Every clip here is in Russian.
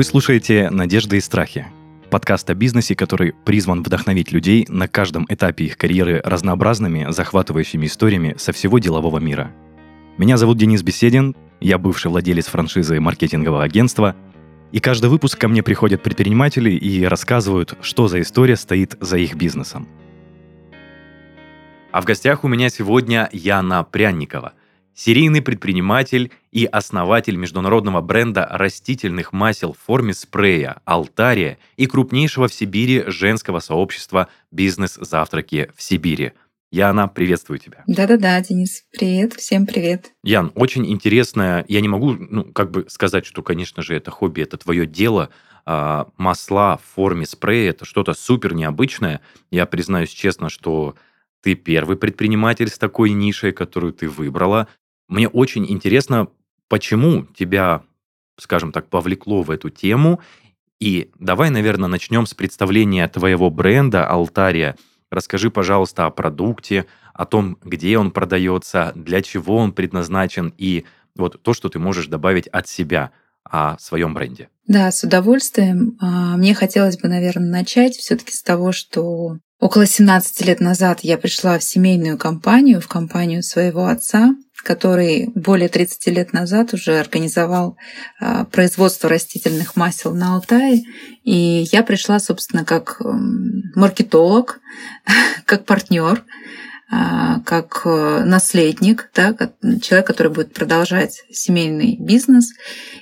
Вы слушаете «Надежды и страхи» — подкаст о бизнесе, который призван вдохновить людей на каждом этапе их карьеры разнообразными, захватывающими историями со всего делового мира. Меня зовут Денис Беседин, я бывший владелец франшизы маркетингового агентства, и каждый выпуск ко мне приходят предприниматели и рассказывают, что за история стоит за их бизнесом. А в гостях у меня сегодня Яна Прянникова, серийный предприниматель и основатель международного бренда растительных масел в форме спрея «Алтария» и крупнейшего в Сибири женского сообщества «Бизнес-завтраки в Сибири». Яна, приветствую тебя. Да-да-да, Денис, привет, всем привет. Ян, очень интересное, я не могу, ну, как бы сказать, что, конечно же, это хобби, это твое дело, а, масла в форме спрея, это что-то супер необычное. Я признаюсь честно, что ты первый предприниматель с такой нишей, которую ты выбрала. Мне очень интересно, почему тебя, скажем так, повлекло в эту тему. И давай, наверное, начнем с представления твоего бренда «Алтария». Расскажи, пожалуйста, о продукте, о том, где он продается, для чего он предназначен и вот то, что ты можешь добавить от себя о своем бренде. Да, с удовольствием. А, мне хотелось бы, наверное, начать все-таки с того, что около 17 лет назад я пришла в семейную компанию, в компанию своего отца, который более 30 лет назад уже организовал а, производство растительных масел на Алтае. И я пришла, собственно, как маркетолог, как партнер, а, как э, наследник, да, человек, который будет продолжать семейный бизнес,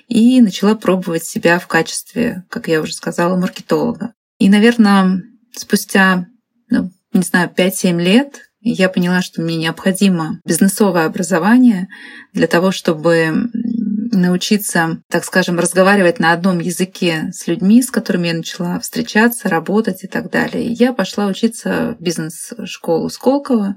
и начала пробовать себя в качестве, как я уже сказала, маркетолога. И, наверное, спустя, ну, не знаю, 5-7 лет я поняла, что мне необходимо бизнесовое образование для того, чтобы научиться, так скажем, разговаривать на одном языке с людьми, с которыми я начала встречаться, работать и так далее. И я пошла учиться в бизнес-школу Сколково.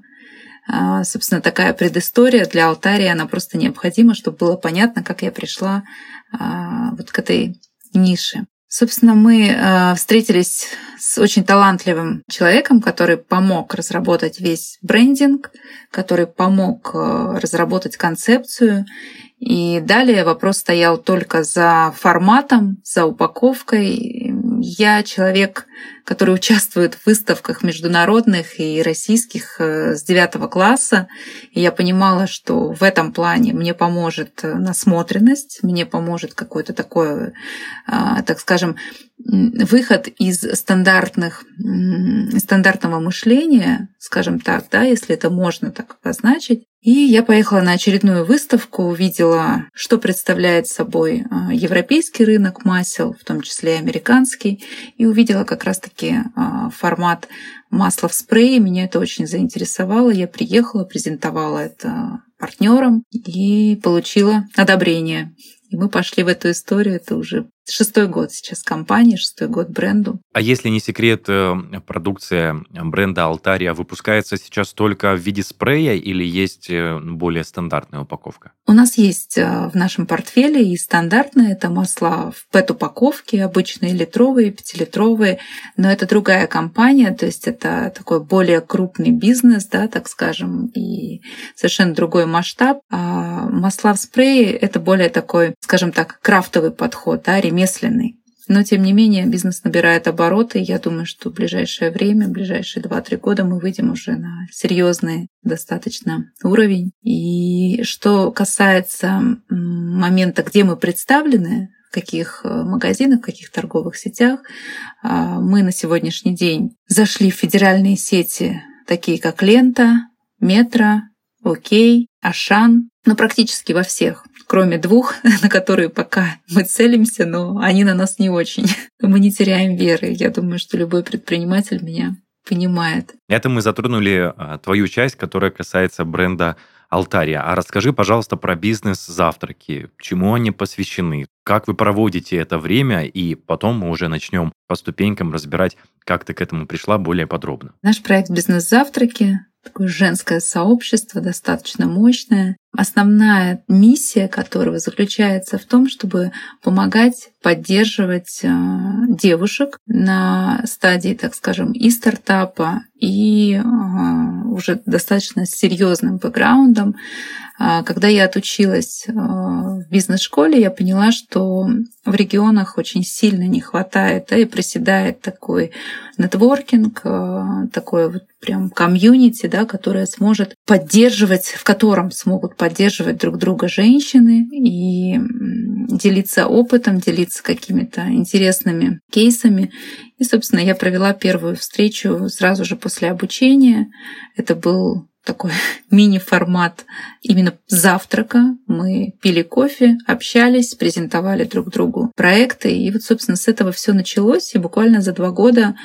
А, собственно, такая предыстория для Алтария, она просто необходима, чтобы было понятно, как я пришла а, вот к этой нише. Собственно, мы э, встретились с очень талантливым человеком, который помог разработать весь брендинг, который помог э, разработать концепцию. И далее вопрос стоял только за форматом, за упаковкой. Я человек, который участвует в выставках международных и российских э, с девятого класса. И я понимала, что в этом плане мне поможет насмотренность, мне поможет какое-то такое, а, так скажем, выход из стандартных, стандартного мышления, скажем так, да, если это можно так обозначить. И я поехала на очередную выставку, увидела, что представляет собой а, европейский рынок масел, в том числе и американский, и увидела как раз-таки а, формат масла в спрее. Меня это очень заинтересовало. Я приехала, презентовала это партнерам и получила одобрение. И мы пошли в эту историю. Это уже Шестой год сейчас компании, шестой год бренду. А если не секрет, э, продукция бренда Алтария выпускается сейчас только в виде спрея или есть э, более стандартная упаковка? У нас есть э, в нашем портфеле и стандартные, это масла в ПЭТ-упаковке, обычные литровые, пятилитровые, но это другая компания, то есть это такой более крупный бизнес, да, так скажем, и совершенно другой масштаб. А масла в спрее — это более такой, скажем так, крафтовый подход, да, ремесленный. Но, тем не менее, бизнес набирает обороты. Я думаю, что в ближайшее время, в ближайшие 2-3 года мы выйдем уже на серьезный достаточно уровень. И что касается момента, где мы представлены, в каких э, магазинах, в каких торговых сетях, а, мы на сегодняшний день зашли в федеральные сети, такие как Лента, Метро, Окей, Ашан, ну практически во всех кроме двух, на которые пока мы целимся, но они на нас не очень. Мы не теряем веры. Я думаю, что любой предприниматель меня понимает. Это мы затронули а, твою часть, которая касается бренда Алтария. А расскажи, пожалуйста, про бизнес-завтраки. Чему они посвящены? Как вы проводите это время? И потом мы уже начнем по ступенькам разбирать, как ты к этому пришла более подробно. Наш проект «Бизнес-завтраки» такое женское сообщество, достаточно мощное. Основная миссия которого заключается в том, чтобы помогать поддерживать э, девушек на стадии, так скажем, и стартапа, и э, уже достаточно серьезным бэкграундом. А, когда я отучилась а, в бизнес-школе, я поняла, что в регионах очень сильно не хватает, да, и проседает такой нетворкинг, такой вот прям комьюнити, да, которое сможет поддерживать, в котором смогут поддерживать друг друга женщины и делиться опытом, делиться какими-то интересными кейсами. И, собственно, я провела первую встречу сразу же после обучения. Это был такой мини-формат именно завтрака. Мы пили кофе, общались, презентовали друг другу проекты. И вот, собственно, с этого все началось. И буквально за два года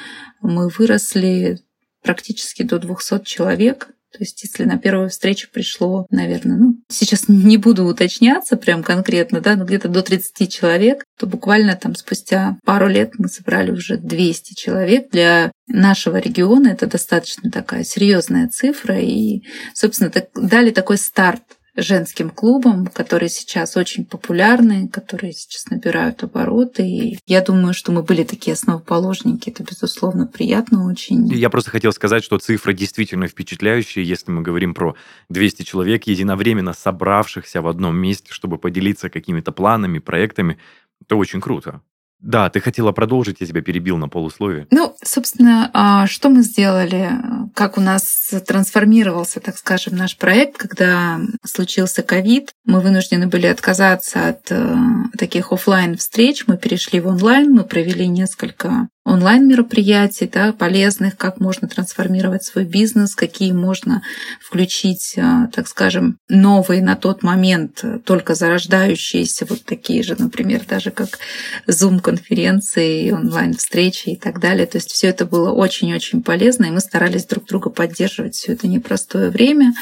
мы выросли практически до 200 человек. То есть, если на первую встречу пришло, наверное, ну, сейчас не буду уточняться прям конкретно, да, но где-то до 30 человек, то буквально там спустя пару лет мы собрали уже 200 человек. Для нашего региона это достаточно такая серьезная цифра. И, собственно, так, дали такой старт женским клубам, которые сейчас очень популярны, которые сейчас набирают обороты. И я думаю, что мы были такие основоположники. Это, безусловно, приятно очень. Я просто хотел сказать, что цифры действительно впечатляющие, если мы говорим про 200 человек, единовременно собравшихся в одном месте, чтобы поделиться какими-то планами, проектами. Это очень круто. Да, ты хотела продолжить, я тебя перебил на полусловие. Ну, собственно, а, что мы сделали? Как у нас трансформировался, так скажем, наш проект, когда случился ковид? Мы вынуждены были отказаться от э, таких офлайн встреч, мы перешли в онлайн, мы провели несколько онлайн-мероприятий, да, полезных, как можно трансформировать свой бизнес, какие можно включить, э, так скажем, новые на тот момент только зарождающиеся, вот такие же, например, даже как Zoom-конференции, онлайн-встречи и так далее. То есть все это было очень-очень полезно, и мы старались друг друга поддерживать все это непростое время.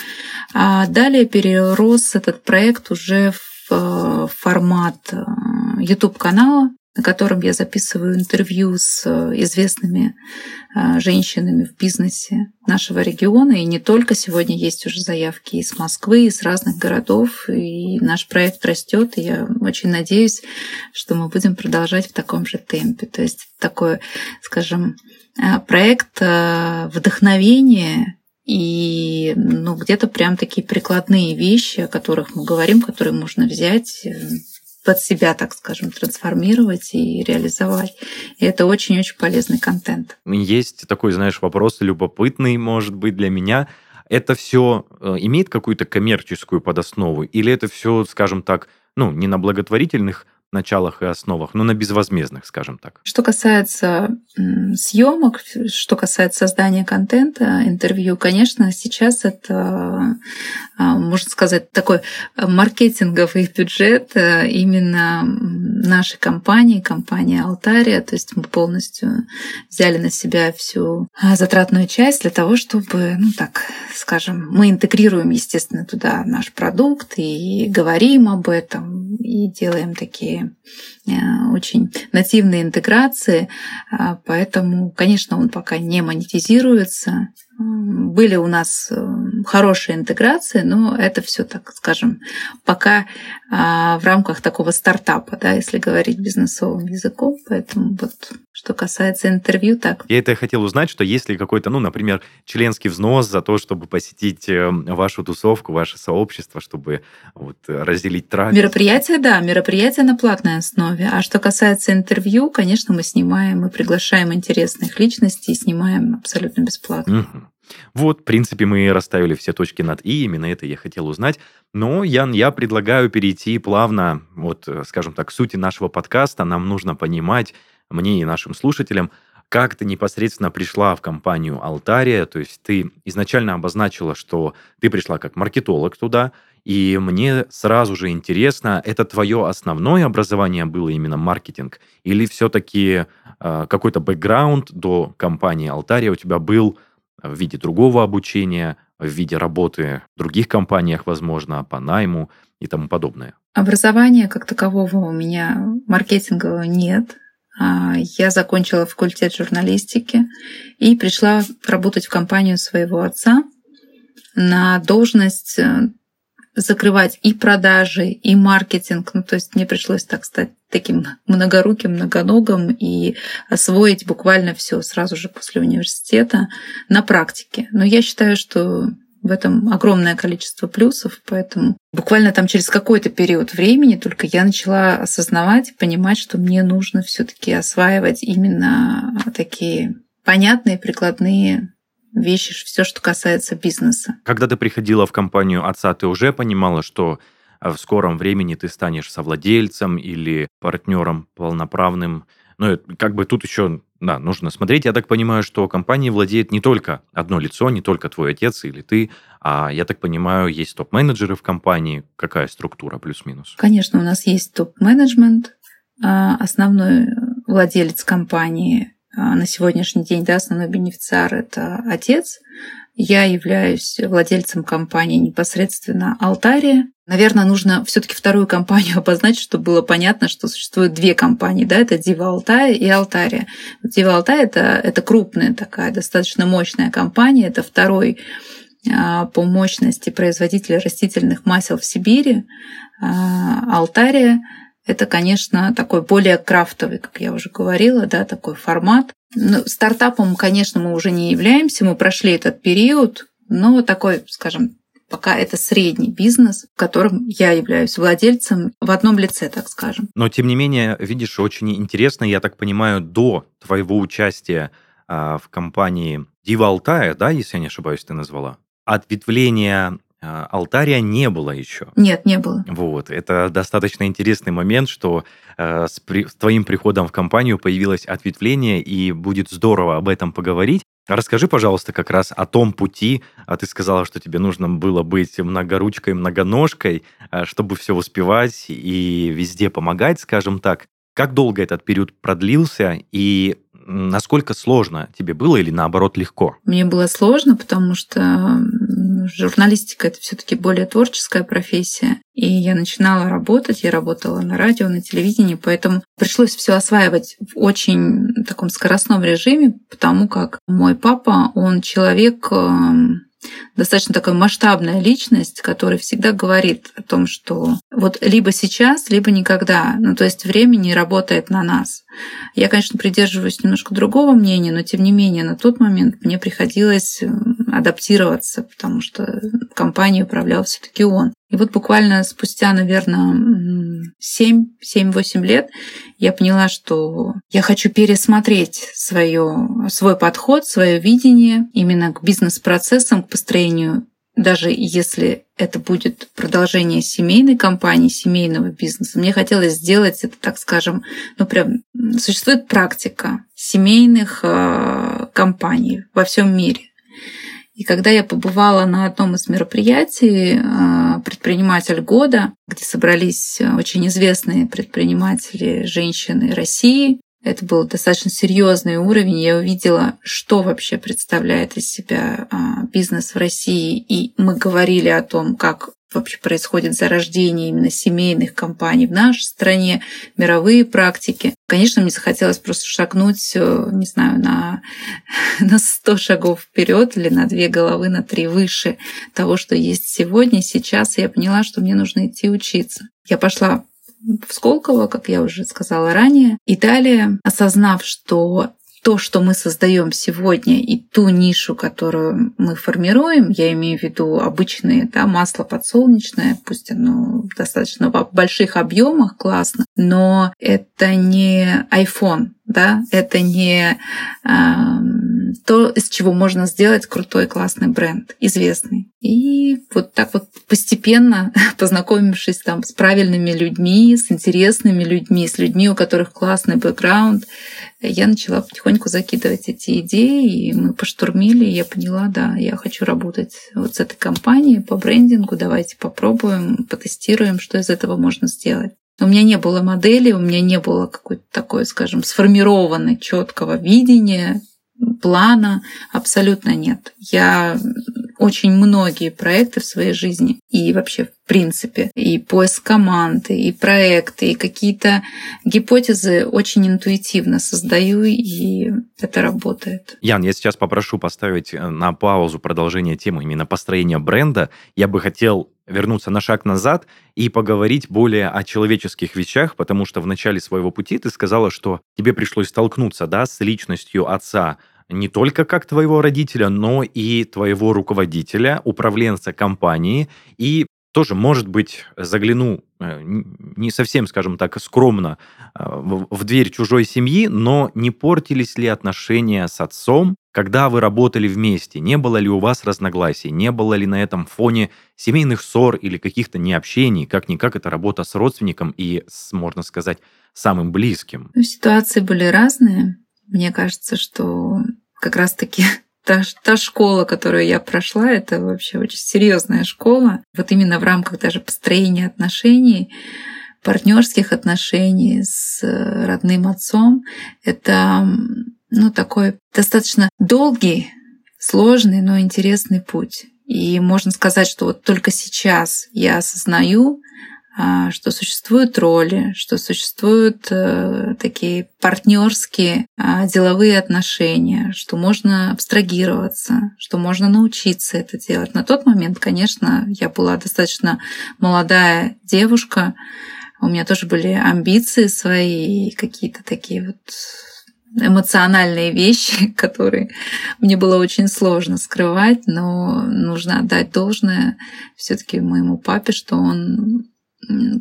А далее перерос этот проект уже в э, формат э, YouTube-канала, на котором я записываю интервью с э, известными женщинами в бизнесе нашего региона. И не только сегодня есть уже заявки из Москвы, из разных городов. И наш проект растет. И я очень надеюсь, что мы будем продолжать в таком же темпе. То есть такой, скажем, проект вдохновения и ну, где-то прям такие прикладные вещи, о которых мы говорим, которые можно взять под себя, так скажем, трансформировать и реализовать. И это очень-очень полезный контент. Есть такой, знаешь, вопрос любопытный, может быть, для меня. Это все э, имеет какую-то коммерческую подоснову? Или это все, скажем так, ну, не на благотворительных началах и основах, но на безвозмездных, скажем так. Что касается съемок, что касается создания контента, интервью, конечно, сейчас это, а, можно сказать, такой маркетинговый бюджет э, именно нашей компании, компании Алтария. То есть мы полностью взяли на себя всю а, затратную часть для того, чтобы, ну так, скажем, мы интегрируем, естественно, туда наш продукт и говорим об этом, и делаем такие Э, очень нативные интеграции, а, поэтому, конечно, он пока не монетизируется. Были у нас э, хорошие интеграции, но это все, так скажем, пока а, в рамках такого стартапа, да, если говорить бизнесовым языком. Поэтому вот что касается интервью, так. Я это хотел узнать, что если какой-то, ну, например, членский взнос за то, чтобы посетить э, вашу тусовку, ваше сообщество, чтобы вот разделить трафик. Мероприятие, да, мероприятие на платной основе. А что касается интервью, конечно, мы снимаем, мы приглашаем интересных личностей и снимаем абсолютно бесплатно. Угу. Вот, в принципе, мы расставили все точки над «и», именно это я хотел узнать. Но, Ян, я предлагаю перейти плавно, вот, э, скажем так, к сути нашего подкаста. Нам нужно понимать, мне и нашим слушателям, как ты непосредственно пришла в компанию Алтария, то есть ты изначально обозначила, что ты пришла как маркетолог туда, и мне сразу же интересно, это твое основное образование было именно маркетинг, или все-таки э, какой-то бэкграунд до компании Алтария у тебя был в виде другого обучения, в виде работы в других компаниях, возможно, по найму и тому подобное? Образования как такового у меня маркетингового нет. А, я закончила факультет журналистики и пришла работать в компанию своего отца на должность э, закрывать и продажи, и маркетинг. Ну, то есть мне пришлось так стать таким многоруким, многоногим и освоить буквально все сразу же после университета на практике. Но я считаю, что в этом огромное количество плюсов, поэтому буквально там через какой-то период времени только я начала осознавать, понимать, что мне нужно все-таки осваивать именно такие понятные, прикладные вещи, все, что касается бизнеса. Когда ты приходила в компанию отца, ты уже понимала, что э, в скором времени ты станешь совладельцем или партнером полноправным ну, как бы тут еще, да, нужно смотреть. Я так понимаю, что компанией владеет не только одно лицо, не только твой отец или ты, а я так понимаю, есть топ-менеджеры в компании. Какая структура плюс-минус? Конечно, у нас есть топ-менеджмент. А, основной владелец компании а, на сегодняшний день, да, основной бенефициар – это отец. Я являюсь владельцем компании непосредственно Алтария. Наверное, нужно все таки вторую компанию обозначить, чтобы было понятно, что существует две компании. Да? Это Дива Алтая и Алтария. Дива Алтая это, – это крупная такая, достаточно мощная компания. Это второй а, по мощности производитель растительных масел в Сибири. Алтария это, конечно, такой более крафтовый, как я уже говорила, да, такой формат. Ну, стартапом, конечно, мы уже не являемся, мы прошли этот период, но такой, скажем, пока это средний бизнес, в котором я являюсь владельцем в одном лице, так скажем. Но, тем не менее, видишь, очень интересно, я так понимаю, до твоего участия а, в компании Дива Алтая, да, если я не ошибаюсь, ты назвала, ответвление а, алтаря не было еще. Нет, не было. Вот, это достаточно интересный момент, что э, с, при, с твоим приходом в компанию появилось ответвление, и будет здорово об этом поговорить. Расскажи, пожалуйста, как раз о том пути. А ты сказала, что тебе нужно было быть многоручкой, многоножкой, э, чтобы все успевать и везде помогать, скажем так. Как долго этот период продлился и насколько сложно тебе было или наоборот легко? Мне было сложно, потому что журналистика это все-таки более творческая профессия. И я начинала работать, я работала на радио, на телевидении, поэтому пришлось все осваивать в очень таком скоростном режиме, потому как мой папа, он человек эм, достаточно такая масштабная личность, которая всегда говорит о том, что вот либо сейчас, либо никогда. Ну, то есть время не работает на нас. Я, конечно, придерживаюсь немножко другого мнения, но тем не менее на тот момент мне приходилось адаптироваться, потому что компанией управлял все таки он. И вот буквально спустя, наверное, 7-8 лет я поняла, что я хочу пересмотреть свое, свой подход, свое видение именно к бизнес-процессам, к построению даже если это будет продолжение семейной компании, семейного бизнеса, мне хотелось сделать это, так скажем, ну прям существует практика семейных э, компаний во всем мире. И когда я побывала на одном из мероприятий э, «Предприниматель года», где собрались очень известные предприниматели, женщины России, это был достаточно серьезный уровень. Я увидела, что вообще представляет из себя а, бизнес в России. И мы говорили о том, как вообще происходит зарождение именно семейных компаний в нашей стране, мировые практики. Конечно, мне захотелось просто шагнуть, э, не знаю, на, на 100 шагов вперед или на две головы, на три выше того, что есть сегодня, сейчас. Я поняла, что мне нужно идти учиться. Я пошла в Сколково, как я уже сказала ранее. И далее, осознав, что то, что мы создаем сегодня, и ту нишу, которую мы формируем, я имею в виду обычные да, масло подсолнечное, пусть оно достаточно в больших объемах, классно, но это не iPhone, да, это не э, то, из чего можно сделать крутой, классный бренд, известный. И вот так вот постепенно, познакомившись там с правильными людьми, с интересными людьми, с людьми, у которых классный бэкграунд, я начала потихоньку закидывать эти идеи, и мы поштурмили, и я поняла, да, я хочу работать вот с этой компанией по брендингу, давайте попробуем, потестируем, что из этого можно сделать. У меня не было модели, у меня не было какой-то такой, скажем, сформированной четкого видения, плана абсолютно нет. Я очень многие проекты в своей жизни и вообще в принципе, и поиск команды, и проекты, и какие-то гипотезы очень интуитивно создаю, и это работает. Ян, я сейчас попрошу поставить э, на паузу продолжение темы именно построения бренда. Я бы хотел вернуться на шаг назад и поговорить более о человеческих вещах, потому что в начале своего пути ты сказала, что тебе пришлось столкнуться да, с личностью отца не только как твоего родителя, но и твоего руководителя, управленца компании. И тоже, может быть, загляну э, не совсем, скажем так, скромно э, в дверь чужой семьи, но не портились ли отношения с отцом, когда вы работали вместе? Не было ли у вас разногласий? Не было ли на этом фоне семейных ссор или каких-то необщений? Как-никак это работа с родственником и, с, можно сказать, самым близким. Ну, ситуации были разные. Мне кажется, что как раз-таки та, та школа, которую я прошла, это вообще очень серьезная школа. Вот именно в рамках даже построения отношений, партнерских отношений с э, родным отцом, это ну, такой достаточно долгий, сложный, но интересный путь. И можно сказать, что вот только сейчас я осознаю, что существуют роли, что существуют э, такие партнерские а, деловые отношения, что можно абстрагироваться, что можно научиться это делать. На тот момент, конечно, я была достаточно молодая девушка, у меня тоже были амбиции свои, какие-то такие вот эмоциональные вещи, которые мне было очень сложно скрывать, но нужно отдать должное все-таки моему папе, что он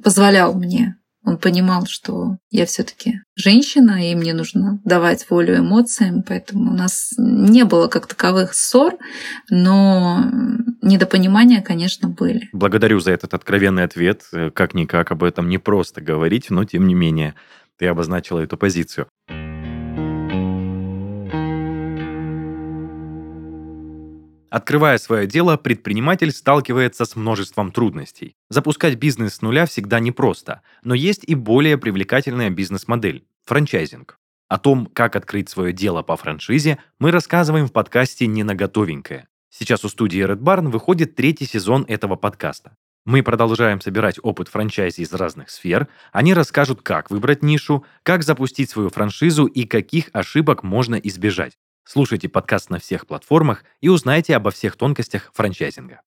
позволял мне. Он понимал, что я все-таки женщина, и мне нужно давать волю эмоциям, поэтому у нас не было как таковых ссор, но недопонимания, конечно, были. Благодарю за этот откровенный ответ. Как-никак об этом не просто говорить, но тем не менее ты обозначила эту позицию. Открывая свое дело, предприниматель сталкивается с множеством трудностей. Запускать бизнес с нуля всегда непросто, но есть и более привлекательная бизнес-модель – франчайзинг. О том, как открыть свое дело по франшизе, мы рассказываем в подкасте «Не на готовенькое». Сейчас у студии Red Barn выходит третий сезон этого подкаста. Мы продолжаем собирать опыт франчайзи из разных сфер. Они расскажут, как выбрать нишу, как запустить свою франшизу и каких ошибок можно избежать. Слушайте подкаст на всех платформах и узнайте обо всех тонкостях франчайзинга.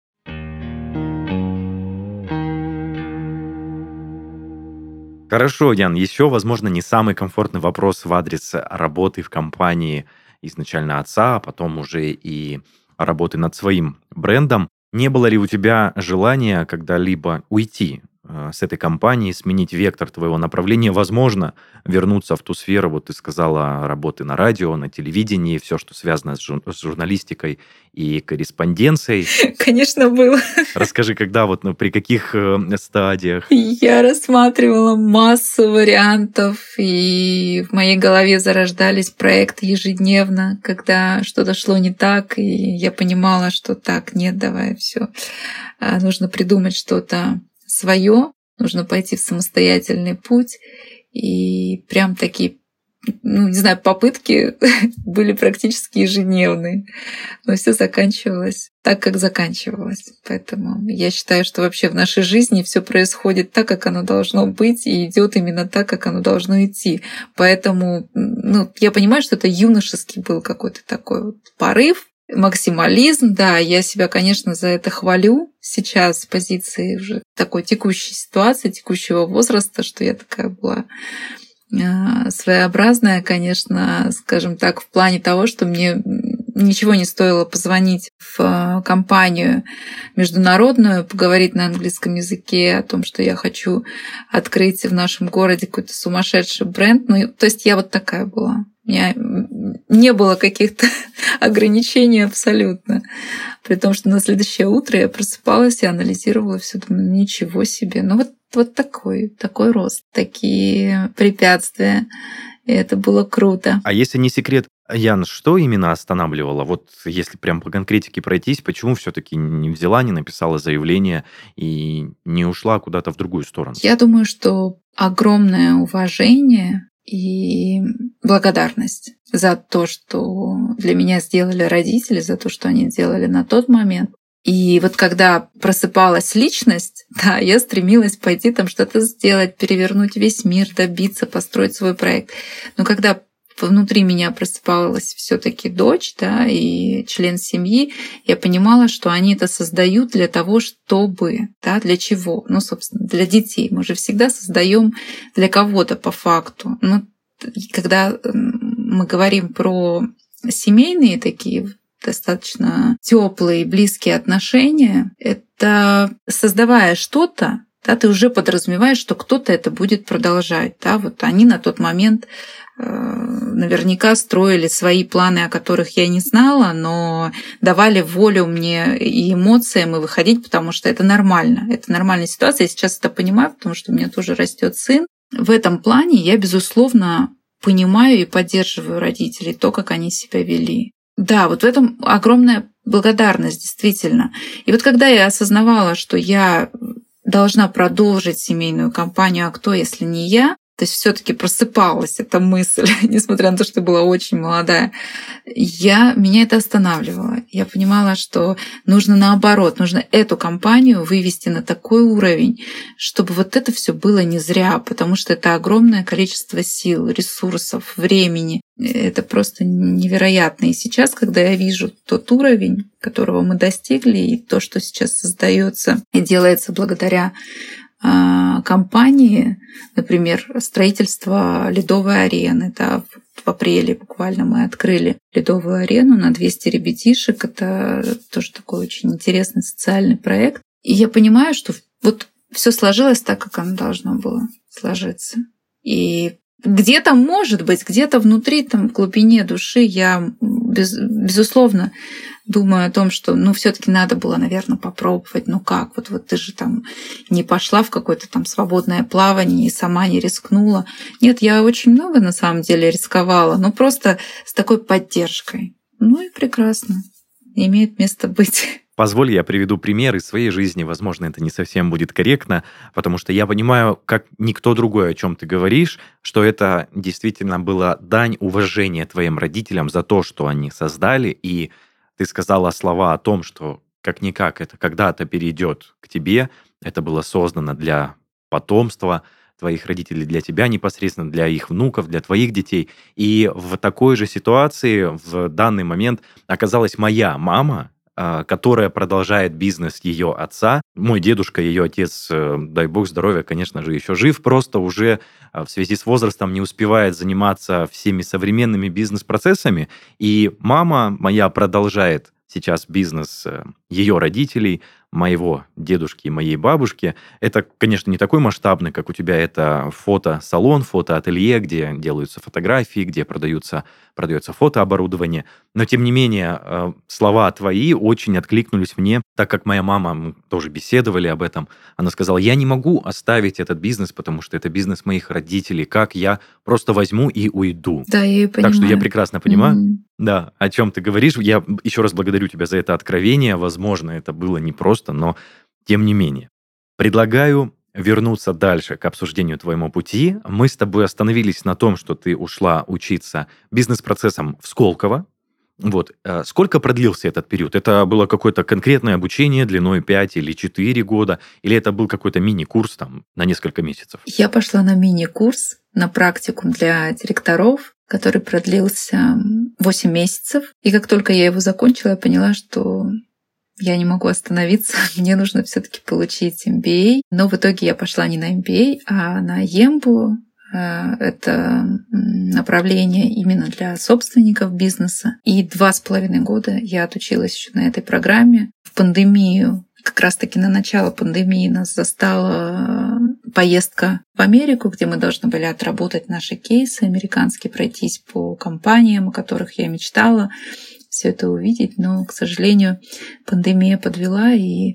Хорошо, Ян, еще, возможно, не самый комфортный вопрос в адрес работы в компании изначально отца, а потом уже и работы над своим брендом. Не было ли у тебя желания когда-либо уйти с этой компанией, сменить вектор твоего направления, возможно, вернуться в ту сферу, вот ты сказала, работы на радио, на телевидении, все, что связано с, жур- с журналистикой и корреспонденцией. Конечно, было. Расскажи, когда, вот, ну, при каких э, стадиях? Я рассматривала массу вариантов, и в моей голове зарождались проекты ежедневно, когда что-то шло не так, и я понимала, что так, нет, давай, все, а, нужно придумать что-то свое, нужно пойти в самостоятельный путь. И прям такие, ну, не знаю, попытки были практически ежедневные. Но все заканчивалось так, как заканчивалось. Поэтому я считаю, что вообще в нашей жизни все происходит так, как оно должно быть, и идет именно так, как оно должно идти. Поэтому, ну, я понимаю, что это юношеский был какой-то такой вот порыв, максимализм, да, я себя, конечно, за это хвалю сейчас с позиции уже такой текущей ситуации, текущего возраста, что я такая была а, своеобразная, конечно, скажем так, в плане того, что мне ничего не стоило позвонить в а, компанию международную, поговорить на английском языке о том, что я хочу открыть в нашем городе какой-то сумасшедший бренд. Ну, то есть я вот такая была. У меня не было каких-то ограничений абсолютно. При том, что на следующее утро я просыпалась и анализировала все, думаю, «Ну, ничего себе. Ну вот, вот такой, такой рост, такие препятствия. И это было круто. А если не секрет, Ян, что именно останавливало? Вот если прям по конкретике пройтись, почему все-таки не взяла, не написала заявление и не ушла куда-то в другую сторону? Я думаю, что огромное уважение и благодарность за то, что для меня сделали родители, за то, что они делали на тот момент. И вот когда просыпалась личность, да, я стремилась пойти там что-то сделать, перевернуть весь мир, добиться, построить свой проект. Но когда внутри меня просыпалась все-таки дочь, да, и член семьи, я понимала, что они это создают для того, чтобы, да, для чего? Ну, собственно, для детей. Мы же всегда создаем для кого-то по факту. Но когда мы говорим про семейные такие достаточно теплые, близкие отношения, это создавая что-то, да, ты уже подразумеваешь, что кто-то это будет продолжать. Да? Вот они на тот момент э, наверняка строили свои планы, о которых я не знала, но давали волю мне и эмоциям и выходить, потому что это нормально. Это нормальная ситуация. Я сейчас это понимаю, потому что у меня тоже растет сын. В этом плане я, безусловно, понимаю и поддерживаю родителей, то, как они себя вели. Да, вот в этом огромная благодарность, действительно. И вот когда я осознавала, что я должна продолжить семейную компанию, а кто, если не я, то есть все-таки просыпалась эта мысль, несмотря на то, что была очень молодая. Я, меня это останавливало. Я понимала, что нужно наоборот, нужно эту компанию вывести на такой уровень, чтобы вот это все было не зря, потому что это огромное количество сил, ресурсов, времени. Это просто невероятно. И сейчас, когда я вижу тот уровень, которого мы достигли, и то, что сейчас создается и делается благодаря компании, например, строительство ледовой арены. Да, в апреле буквально мы открыли ледовую арену на 200 ребятишек. Это тоже такой очень интересный социальный проект. И я понимаю, что вот все сложилось так, как оно должно было сложиться. И где-то, может быть, где-то внутри, там, в глубине души я, без, безусловно, думаю о том, что, ну, все таки надо было, наверное, попробовать. Ну как? Вот, вот ты же там не пошла в какое-то там свободное плавание и сама не рискнула. Нет, я очень много, на самом деле, рисковала, но просто с такой поддержкой. Ну и прекрасно. Имеет место быть. Позволь, я приведу пример из своей жизни. Возможно, это не совсем будет корректно, потому что я понимаю, как никто другой, о чем ты говоришь, что это действительно была дань уважения твоим родителям за то, что они создали. И ты сказала слова о том, что как-никак это когда-то перейдет к тебе. Это было создано для потомства твоих родителей, для тебя непосредственно, для их внуков, для твоих детей. И в такой же ситуации в данный момент оказалась моя мама, которая продолжает бизнес ее отца. Мой дедушка, ее отец, э, дай бог здоровья, конечно же, еще жив, просто уже а, в связи с возрастом не успевает заниматься всеми современными бизнес-процессами. И мама моя продолжает сейчас бизнес э, ее родителей, моего дедушки и моей бабушки. Это, конечно, не такой масштабный, как у тебя. Это фотосалон, фотоателье, где делаются фотографии, где продаются, продается фотооборудование. Но, тем не менее, э, слова твои очень откликнулись мне, так как моя мама, мы тоже беседовали об этом, она сказала, я не могу оставить этот бизнес, потому что это бизнес моих родителей. Как я просто возьму и уйду? Да, я понимаю. Так что я прекрасно понимаю, mm-hmm. да, о чем ты говоришь. Я еще раз благодарю тебя за это откровение. Возможно, это было не просто, но тем не менее. Предлагаю вернуться дальше к обсуждению твоему пути. Мы с тобой остановились на том, что ты ушла учиться бизнес-процессам в Сколково. Вот. Э, сколько продлился этот период? Это было какое-то конкретное обучение длиной 5 или 4 года? Или это был какой-то мини-курс там на несколько месяцев? Я пошла на мини-курс, на практикум для директоров, который продлился 8 месяцев. И как только я его закончила, я поняла, что я не могу остановиться, мне нужно все-таки получить MBA. Но в итоге я пошла не на MBA, а на EMBU. Э, это направление именно для собственников бизнеса. И два с половиной года я отучилась еще на этой программе. В пандемию, как раз-таки на начало пандемии нас застала поездка в Америку, где мы должны были отработать наши кейсы американские, пройтись по компаниям, о которых я мечтала все это увидеть, но, к сожалению, пандемия подвела, и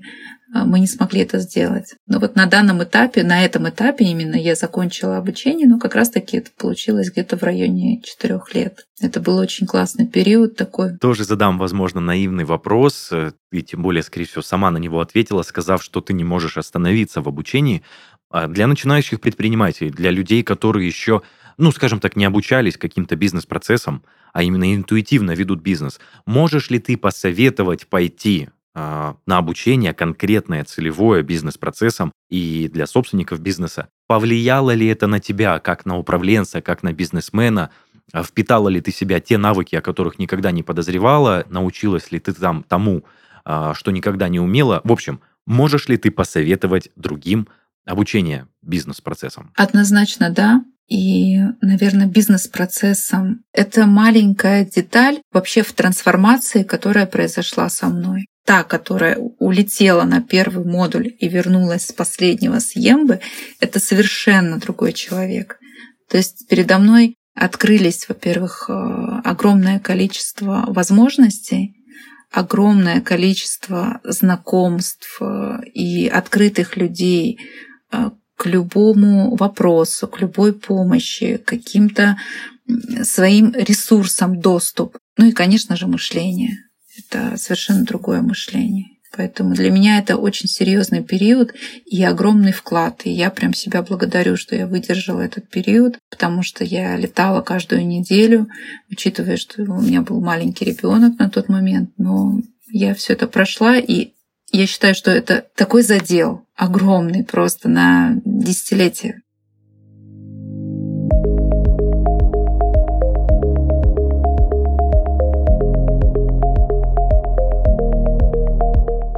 а, мы не смогли это сделать. Но вот на данном этапе, на этом этапе именно я закончила обучение, но как раз-таки это получилось где-то в районе четырех лет. Это был очень классный период такой. Тоже задам, возможно, наивный вопрос, э, и тем более, скорее всего, сама на него ответила, сказав, что ты не можешь остановиться в обучении. А для начинающих предпринимателей, для людей, которые еще ну, скажем так, не обучались каким-то бизнес-процессам, а именно интуитивно ведут бизнес, можешь ли ты посоветовать пойти э, на обучение конкретное, целевое бизнес-процессам и для собственников бизнеса? Повлияло ли это на тебя, как на управленца, как на бизнесмена? а впитала ли ты себя те навыки, о которых никогда не подозревала, научилась ли ты там тому, а, что никогда не умела. В общем, можешь ли ты посоветовать другим обучение бизнес-процессам? Однозначно да. И, наверное, бизнес-процессом это маленькая деталь вообще в трансформации, которая произошла со мной. Та, которая улетела на первый модуль и вернулась с последнего с Ембы, это совершенно другой человек. То есть передо мной открылись, во-первых, э, огромное количество возможностей, огромное количество знакомств э, и открытых людей э, к любому вопросу, к любой помощи, к каким-то своим ресурсам доступ. Ну и, конечно же, мышление. Это совершенно другое мышление. Поэтому для меня это очень серьезный период и огромный вклад. И я прям себя благодарю, что я выдержала этот период, потому что я летала каждую неделю, учитывая, что у меня был маленький ребенок на тот момент. Но я все это прошла, и я считаю, что это такой задел огромный просто на десятилетие.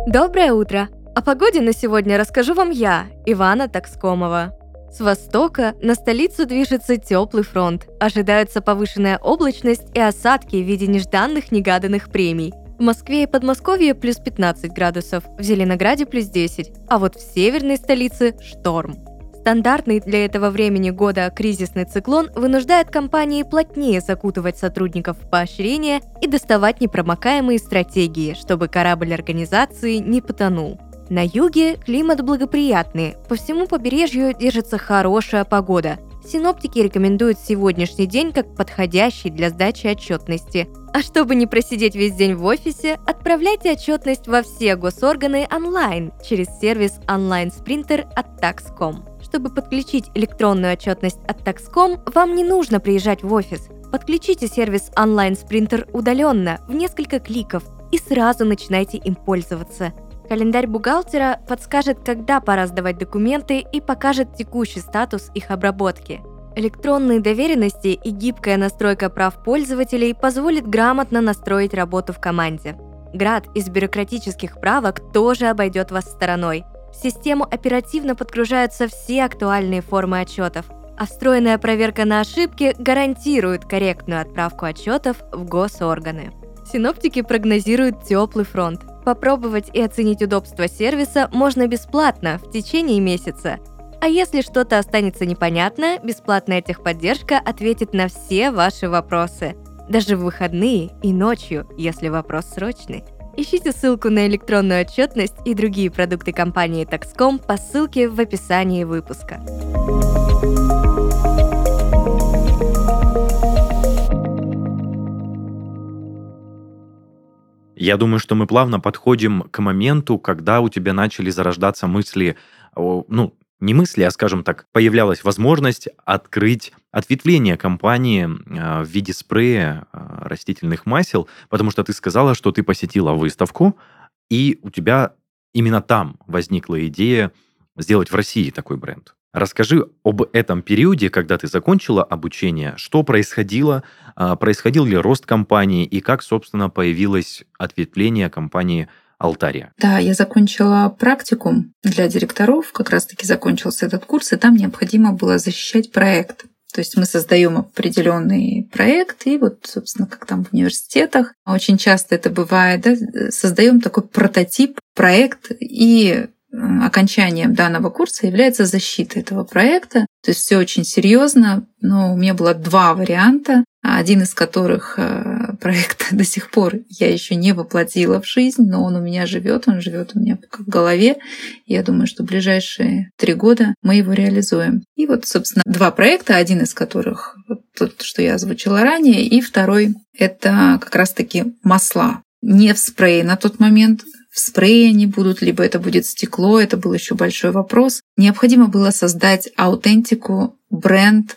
Доброе утро! О погоде на сегодня расскажу вам я, Ивана Такскомова. С востока на столицу движется теплый фронт. Ожидается повышенная облачность и осадки в виде нежданных негаданных премий. В Москве и Подмосковье плюс 15 градусов, в Зеленограде плюс 10, а вот в северной столице – шторм. Стандартный для этого времени года кризисный циклон вынуждает компании плотнее закутывать сотрудников в поощрение и доставать непромокаемые стратегии, чтобы корабль организации не потонул. На юге климат благоприятный, по всему побережью держится хорошая погода. Синоптики рекомендуют сегодняшний день как подходящий для сдачи отчетности. А чтобы не просидеть весь день в офисе, отправляйте отчетность во все госорганы онлайн через сервис онлайн-спринтер от Tax.com. Чтобы подключить электронную отчетность от Taxcom, вам не нужно приезжать в офис. Подключите сервис Sprinter удаленно, в несколько кликов, и сразу начинайте им пользоваться. Календарь бухгалтера подскажет, когда пора сдавать документы и покажет текущий статус их обработки. Электронные доверенности и гибкая настройка прав пользователей позволит грамотно настроить работу в команде. Град из бюрократических правок тоже обойдет вас стороной. В систему оперативно подгружаются все актуальные формы отчетов, а встроенная проверка на ошибки гарантирует корректную отправку отчетов в госорганы. Синоптики прогнозируют теплый фронт. Попробовать и оценить удобство сервиса можно бесплатно в течение месяца. А если что-то останется непонятно, бесплатная техподдержка ответит на все ваши вопросы. Даже в выходные и ночью, если вопрос срочный. Ищите ссылку на электронную отчетность и другие продукты компании Taxcom по ссылке в описании выпуска. Я думаю, что мы плавно подходим к моменту, когда у тебя начали зарождаться мысли, ну, не мысли, а, скажем так, появлялась возможность открыть ответвление компании а, в виде спрея а, растительных масел, потому что ты сказала, что ты посетила выставку, и у тебя именно там возникла идея сделать в России такой бренд. Расскажи об этом периоде, когда ты закончила обучение, что происходило, а, происходил ли рост компании и как, собственно, появилось ответвление компании Алтария. Да, я закончила практикум для директоров, как раз-таки закончился этот курс, и там необходимо было защищать проект. То есть мы создаем определенный проект, и вот, собственно, как там в университетах, очень часто это бывает, да, создаем такой прототип, проект, и окончанием данного курса является защита этого проекта. То есть все очень серьезно, но у меня было два варианта, один из которых э, проект до сих пор я еще не воплотила в жизнь, но он у меня живет, он живет у меня в голове. Я думаю, что в ближайшие три года мы его реализуем. И вот, собственно, два проекта, один из которых тот, что я озвучила ранее, и второй — это как раз-таки масла. Не в спрее на тот момент, в спрее они будут, либо это будет стекло, это был еще большой вопрос. Необходимо было создать аутентику, бренд,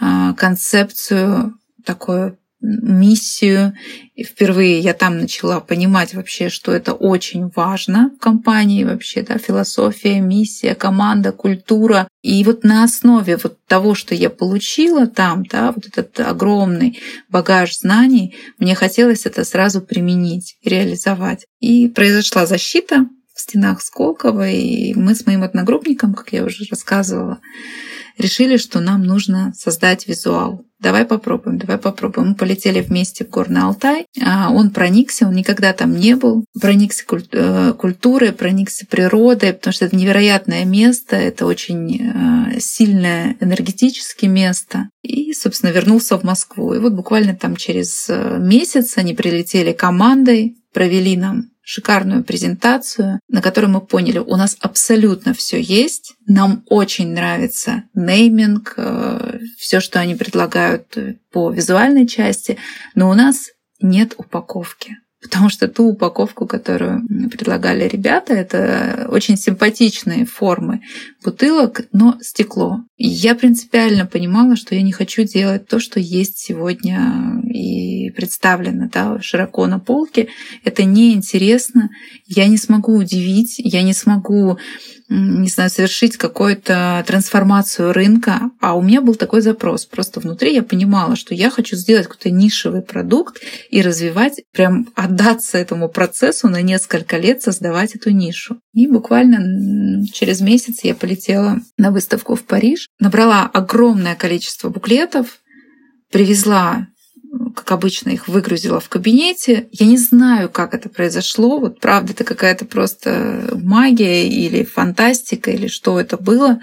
а, концепцию такую миссию. И впервые я там начала понимать вообще, что это очень важно в компании вообще, да, философия, миссия, команда, культура. И вот на основе вот того, что я получила там, да, вот этот огромный багаж знаний, мне хотелось это сразу применить, реализовать. И произошла защита в стенах Сколково, и мы с моим одногруппником, как я уже рассказывала, решили, что нам нужно создать визуал. Давай попробуем, давай попробуем. Мы полетели вместе в Горный Алтай. А он проникся, он никогда там не был. Проникся э, культурой, проникся природой, потому что это невероятное место, это очень э, сильное энергетическое место. И, собственно, вернулся в Москву. И вот буквально там через э, месяц они прилетели командой, провели нам шикарную презентацию, на которой мы поняли, у нас абсолютно все есть. Нам очень нравится нейминг, э, все, что они предлагают по визуальной части, но у нас нет упаковки. Потому что ту упаковку, которую предлагали ребята, это очень симпатичные формы бутылок, но стекло. Я принципиально понимала, что я не хочу делать то, что есть сегодня и представлено да, широко на полке. Это неинтересно. Я не смогу удивить, я не смогу не знаю, совершить какую-то трансформацию рынка. А у меня был такой запрос. Просто внутри я понимала, что я хочу сделать какой-то нишевый продукт и развивать, прям отдаться этому процессу на несколько лет, создавать эту нишу. И буквально через месяц я полетела на выставку в Париж, набрала огромное количество буклетов, привезла как обычно, их выгрузила в кабинете. Я не знаю, как это произошло. Вот правда, это какая-то просто магия или фантастика, или что это было.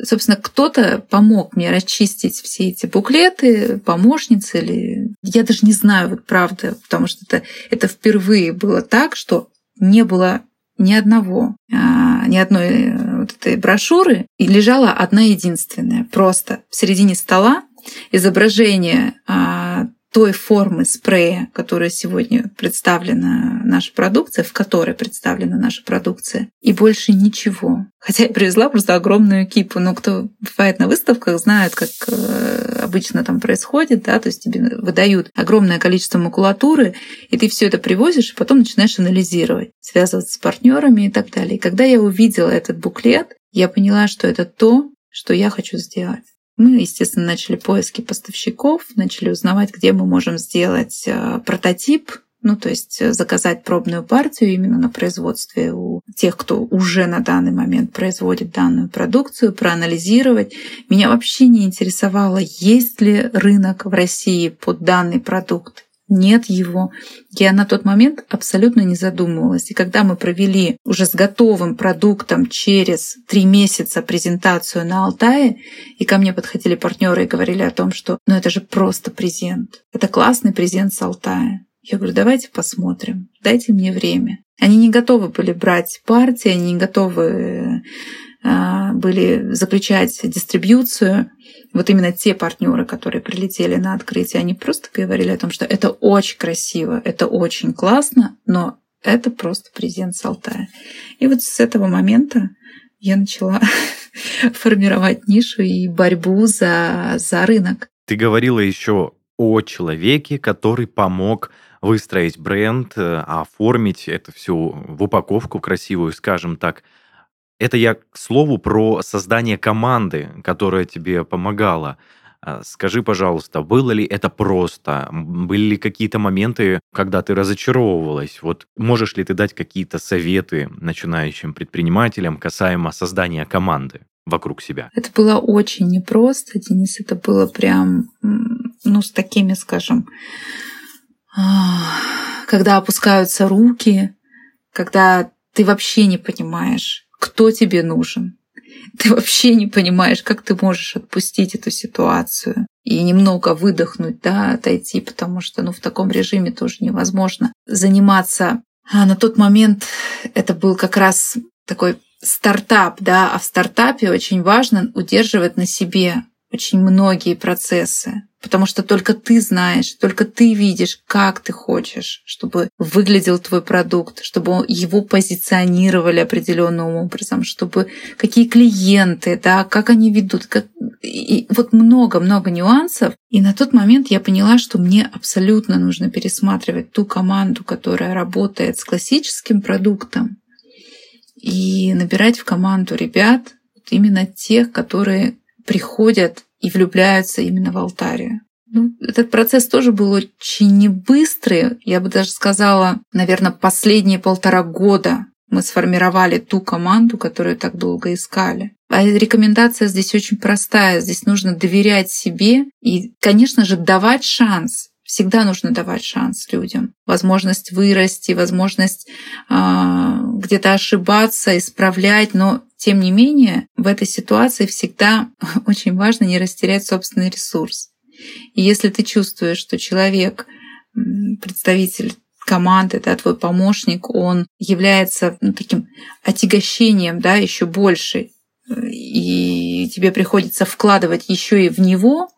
Собственно, кто-то помог мне расчистить все эти буклеты, помощницы или... Я даже не знаю, вот правда, потому что это, это впервые было так, что не было ни одного, а, ни одной э, этой брошюры, лежала одна единственная, просто в середине стола изображение а, той формы спрея, которая сегодня представлена наша продукция, в которой представлена наша продукция, и больше ничего. Хотя я привезла просто огромную кипу, но кто бывает на выставках, знает, как э, обычно там происходит, да, то есть тебе выдают огромное количество макулатуры, и ты все это привозишь, и потом начинаешь анализировать, связываться с партнерами и так далее. И когда я увидела этот буклет, я поняла, что это то, что я хочу сделать. Мы, естественно, начали поиски поставщиков, начали узнавать, где мы можем сделать э, прототип, ну, то есть э, заказать пробную партию именно на производстве у тех, кто уже на данный момент производит данную продукцию, проанализировать. Меня вообще не интересовало, есть ли рынок в России под данный продукт нет его. Я на тот момент абсолютно не задумывалась. И когда мы провели уже с готовым продуктом через три месяца презентацию на Алтае, и ко мне подходили партнеры и говорили о том, что ну это же просто презент. Это классный презент с Алтая. Я говорю, давайте посмотрим, дайте мне время. Они не готовы были брать партии, они не готовы э, были заключать дистрибьюцию вот именно те партнеры, которые прилетели на открытие, они просто говорили о том, что это очень красиво, это очень классно, но это просто презент с Алтая. И вот с этого момента я начала формировать нишу и борьбу за, за рынок. Ты говорила еще о человеке, который помог выстроить бренд, э, оформить это все в упаковку красивую, скажем так. Это я, к слову, про создание команды, которая тебе помогала. А, скажи, пожалуйста, было ли это просто? Были ли какие-то моменты, когда ты разочаровывалась? Вот можешь ли ты дать какие-то советы начинающим предпринимателям касаемо создания команды вокруг себя? Это было очень непросто, Денис. Это было прям, ну, с такими, скажем, когда опускаются руки, когда ты вообще не понимаешь, кто тебе нужен. Ты вообще не понимаешь, как ты можешь отпустить эту ситуацию и немного выдохнуть, да, отойти, потому что ну, в таком режиме тоже невозможно заниматься. А на тот момент это был как раз такой стартап, да, а в стартапе очень важно удерживать на себе очень многие процессы. Потому что только ты знаешь, только ты видишь, как ты хочешь, чтобы выглядел твой продукт, чтобы его позиционировали определенным образом, чтобы какие клиенты, да, как они ведут, как... и вот много-много нюансов. И на тот момент я поняла, что мне абсолютно нужно пересматривать ту команду, которая работает с классическим продуктом, и набирать в команду ребят, именно тех, которые приходят и влюбляются именно в алтарию. Ну, этот процесс тоже был очень не быстрый. Я бы даже сказала, наверное, последние полтора года мы сформировали ту команду, которую так долго искали. А рекомендация здесь очень простая. Здесь нужно доверять себе и, конечно же, давать шанс. Всегда нужно давать шанс людям. Возможность вырасти, возможность э, где-то ошибаться, исправлять, но тем не менее, в этой ситуации всегда очень важно не растерять собственный ресурс. И если ты чувствуешь, что человек, представитель команды, да, твой помощник, он является ну, таким отягощением, да, еще больше, и тебе приходится вкладывать еще и в него,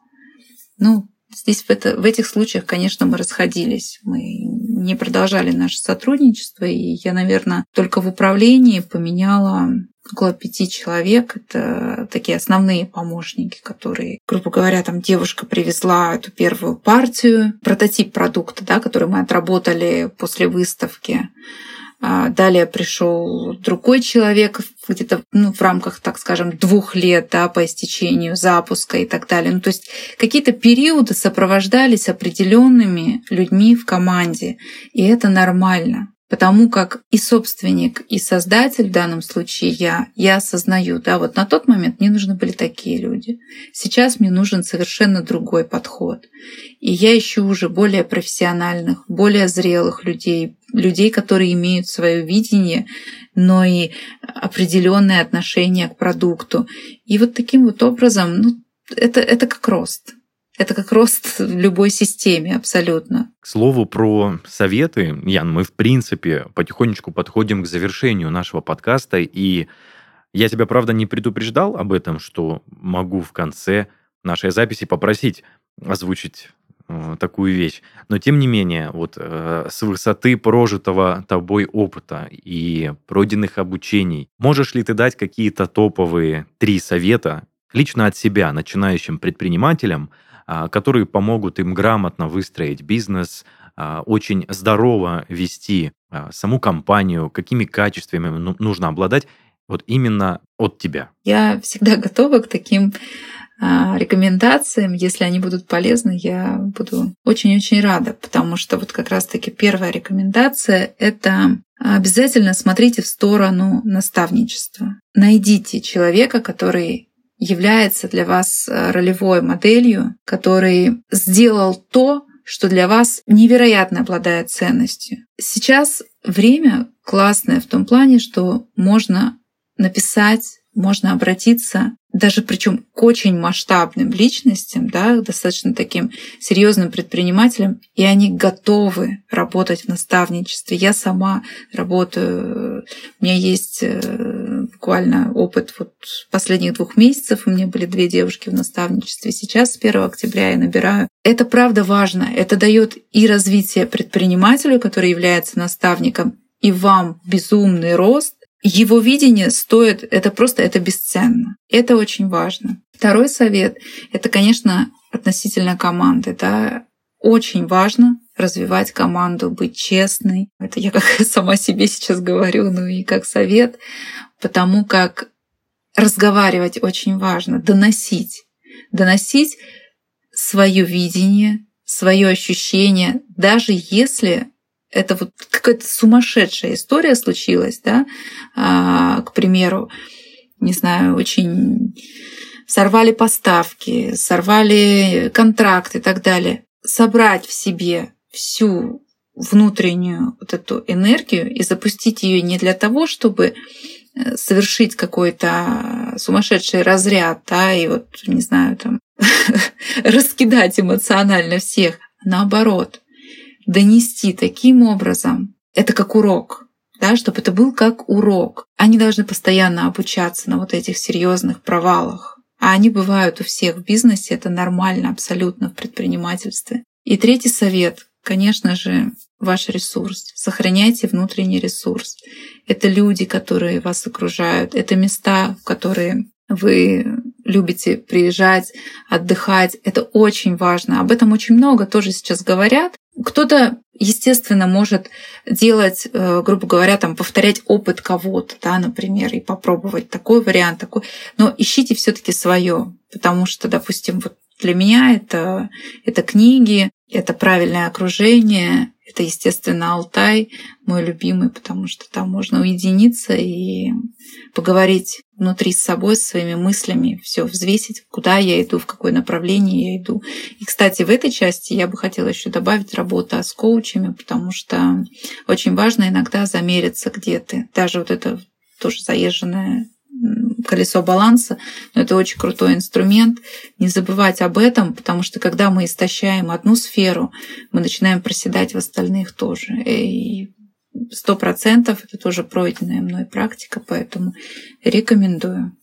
ну, здесь в, это, в этих случаях, конечно, мы расходились. Мы не продолжали наше сотрудничество, и я, наверное, только в управлении поменяла около пяти человек. Это такие основные помощники, которые, грубо говоря, там девушка привезла эту первую партию, прототип продукта, да, который мы отработали после выставки. А далее пришел другой человек где-то ну, в рамках, так скажем, двух лет да, по истечению запуска и так далее. Ну, то есть какие-то периоды сопровождались определенными людьми в команде, и это нормально. Потому как и собственник, и создатель в данном случае я, я осознаю, да, вот на тот момент мне нужны были такие люди. Сейчас мне нужен совершенно другой подход. И я ищу уже более профессиональных, более зрелых людей, людей, которые имеют свое видение, но и определенное отношение к продукту. И вот таким вот образом, ну, это, это как рост. Это как рост в любой системе абсолютно. К слову про советы, Ян, мы в принципе потихонечку подходим к завершению нашего подкаста, и я тебя, правда, не предупреждал об этом, что могу в конце нашей записи попросить озвучить такую вещь. Но тем не менее, вот э, с высоты прожитого тобой опыта и пройденных обучений, можешь ли ты дать какие-то топовые три совета лично от себя начинающим предпринимателям, а, которые помогут им грамотно выстроить бизнес, а, очень здорово вести а, саму компанию, какими качествами ну, нужно обладать, вот именно от тебя. Я всегда готова к таким рекомендациям, если они будут полезны, я буду очень-очень рада, потому что вот как раз-таки первая рекомендация — это обязательно смотрите в сторону наставничества. Найдите человека, который является для вас э, ролевой моделью, который сделал то, что для вас невероятно обладает ценностью. Сейчас время классное в том плане, что можно написать, можно обратиться даже причем к очень масштабным личностям, да, достаточно таким серьезным предпринимателям, и они готовы работать в наставничестве. Я сама работаю, у меня есть э, буквально опыт вот последних двух месяцев, у меня были две девушки в наставничестве. Сейчас с 1 октября я набираю. Это правда важно. Это дает и развитие предпринимателю, который является наставником, и вам безумный рост, его видение стоит, это просто, это бесценно. Это очень важно. Второй совет — это, конечно, относительно команды. Да? Очень важно развивать команду, быть честной. Это я как сама себе сейчас говорю, ну и как совет, потому как разговаривать очень важно, доносить. Доносить свое видение, свое ощущение, даже если это вот какая-то сумасшедшая история случилась, да, а, к примеру, не знаю, очень сорвали поставки, сорвали контракт и так далее. Собрать в себе всю внутреннюю вот эту энергию и запустить ее не для того, чтобы э, совершить какой-то сумасшедший разряд, да, и вот, не знаю, там, раскидать эмоционально всех, наоборот, донести таким образом, это как урок, да, чтобы это был как урок. Они должны постоянно обучаться на вот этих серьезных провалах. А они бывают у всех в бизнесе, это нормально абсолютно в предпринимательстве. И третий совет, конечно же, ваш ресурс. Сохраняйте внутренний ресурс. Это люди, которые вас окружают, это места, в которые вы любите приезжать, отдыхать. Это очень важно. Об этом очень много тоже сейчас говорят. Кто-то, естественно, может делать, э, грубо говоря, там, повторять опыт кого-то, да, например, и попробовать такой вариант, такой. Но ищите все таки свое, потому что, допустим, вот для меня это, это книги, это правильное окружение, это, естественно, Алтай, мой любимый, потому что там можно уединиться и поговорить внутри с собой, с своими мыслями, все взвесить, куда я иду, в какое направление я иду. И, кстати, в этой части я бы хотела еще добавить работу с коучами, потому что очень важно иногда замериться, где ты. Даже вот это тоже заезженная колесо баланса, но это очень крутой инструмент. Не забывать об этом, потому что когда мы истощаем одну сферу, мы начинаем проседать в остальных тоже. И сто процентов это тоже пройденная мной практика, поэтому рекомендую.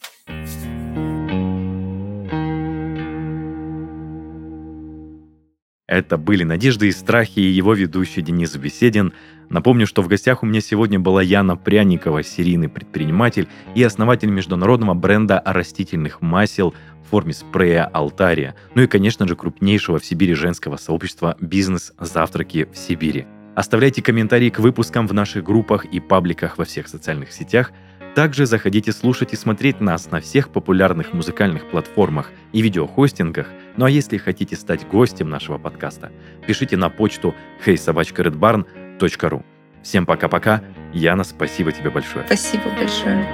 Это были «Надежды и страхи» и его ведущий Денис Беседин. Напомню, что в гостях у меня сегодня была Яна Пряникова, серийный предприниматель и основатель международного бренда растительных масел в форме спрея «Алтария», ну и, конечно же, крупнейшего в Сибири женского сообщества «Бизнес-завтраки в Сибири». Оставляйте комментарии к выпускам в наших группах и пабликах во всех социальных сетях – также заходите слушать и смотреть нас на всех популярных музыкальных платформах и видеохостингах. Ну а если хотите стать гостем нашего подкаста, пишите на почту heysobachkaredbarn.ru. Всем пока-пока. Яна, спасибо тебе большое. Спасибо большое.